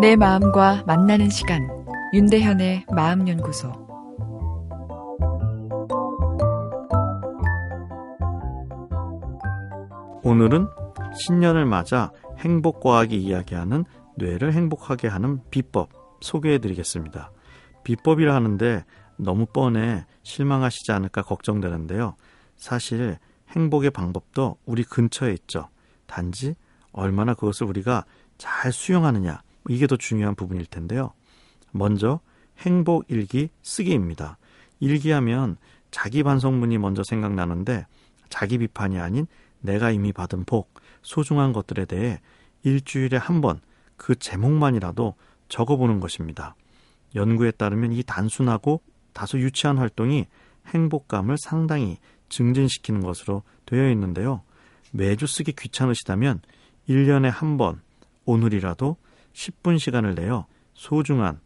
내 마음과 만나는 시간 윤대현의 마음연구소 오늘은 신년을 맞아 행복과학이 이야기하는 뇌를 행복하게 하는 비법 소개해 드리겠습니다. 비법이라 하는데 너무 뻔해 실망하시지 않을까 걱정되는데요. 사실 행복의 방법도 우리 근처에 있죠. 단지 얼마나 그것을 우리가 잘 수용하느냐 이게 더 중요한 부분일 텐데요. 먼저 행복 일기 쓰기입니다. 일기하면 자기 반성문이 먼저 생각나는데 자기 비판이 아닌 내가 이미 받은 복, 소중한 것들에 대해 일주일에 한 번 그 제목만이라도 적어보는 것입니다. 연구에 따르면 이 단순하고 다소 유치한 활동이 행복감을 상당히 증진시키는 것으로 되어 있는데요. 매주 쓰기 귀찮으시다면 1년에 한 번 오늘이라도 10분 시간을 내어 소중한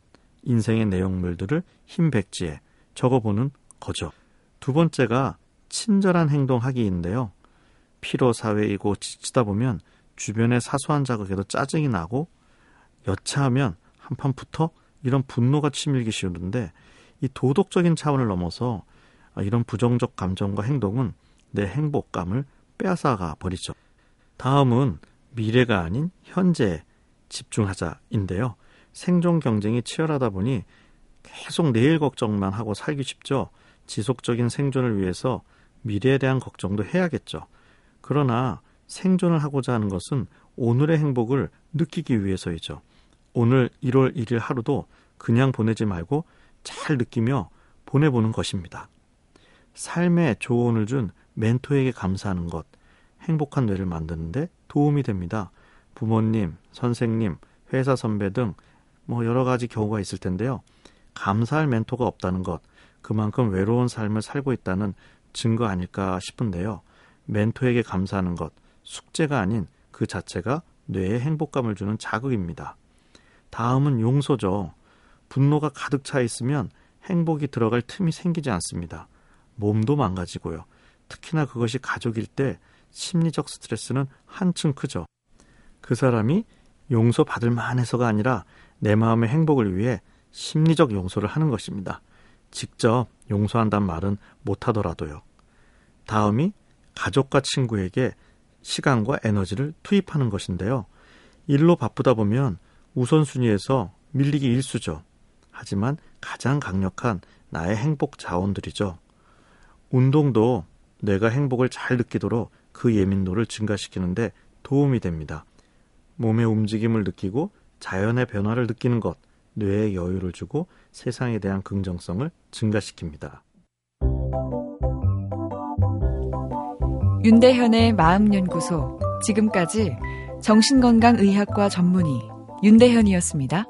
인생의 내용물들을 흰 백지에 적어보는 거죠. 두 번째가 친절한 행동하기인데요. 피로 사회이고 지치다 보면 주변의 사소한 자극에도 짜증이 나고 여차하면 한판 붙어 이런 분노가 치밀기 쉬운데 이 도덕적인 차원을 넘어서 이런 부정적 감정과 행동은 내 행복감을 빼앗아가 버리죠. 다음은 미래가 아닌 현재에 집중하자인데요. 생존 경쟁이 치열하다 보니 계속 내일 걱정만 하고 살기 쉽죠. 지속적인 생존을 위해서 미래에 대한 걱정도 해야겠죠. 그러나 생존을 하고자 하는 것은 오늘의 행복을 느끼기 위해서이죠. 오늘 1월 1일 하루도 그냥 보내지 말고 잘 느끼며 보내보는 것입니다. 삶에 조언을 준 멘토에게 감사하는 것, 행복한 뇌를 만드는데 도움이 됩니다. 부모님, 선생님, 회사 선배 등 뭐 여러 가지 경우가 있을 텐데요. 감사할 멘토가 없다는 것, 그만큼 외로운 삶을 살고 있다는 증거 아닐까 싶은데요. 멘토에게 감사하는 것, 숙제가 아닌 그 자체가 뇌에 행복감을 주는 자극입니다. 다음은 용서죠. 분노가 가득 차 있으면 행복이 들어갈 틈이 생기지 않습니다. 몸도 망가지고요. 특히나 그것이 가족일 때 심리적 스트레스는 한층 크죠. 그 사람이 용서받을 만해서가 아니라 내 마음의 행복을 위해 심리적 용서를 하는 것입니다. 직접 용서한다는 말은 못하더라도요. 다음이 가족과 친구에게 시간과 에너지를 투입하는 것인데요. 일로 바쁘다 보면 우선순위에서 밀리기 일수죠. 하지만 가장 강력한 나의 행복 자원들이죠. 운동도 뇌가 행복을 잘 느끼도록 그 예민도를 증가시키는데 도움이 됩니다. 몸의 움직임을 느끼고 자연의 변화를 느끼는 것, 뇌에 여유를 주고 세상에 대한 긍정성을 증가시킵니다. 윤대현의 마음연구소. 지금까지 정신건강의학과 전문의 윤대현이었습니다.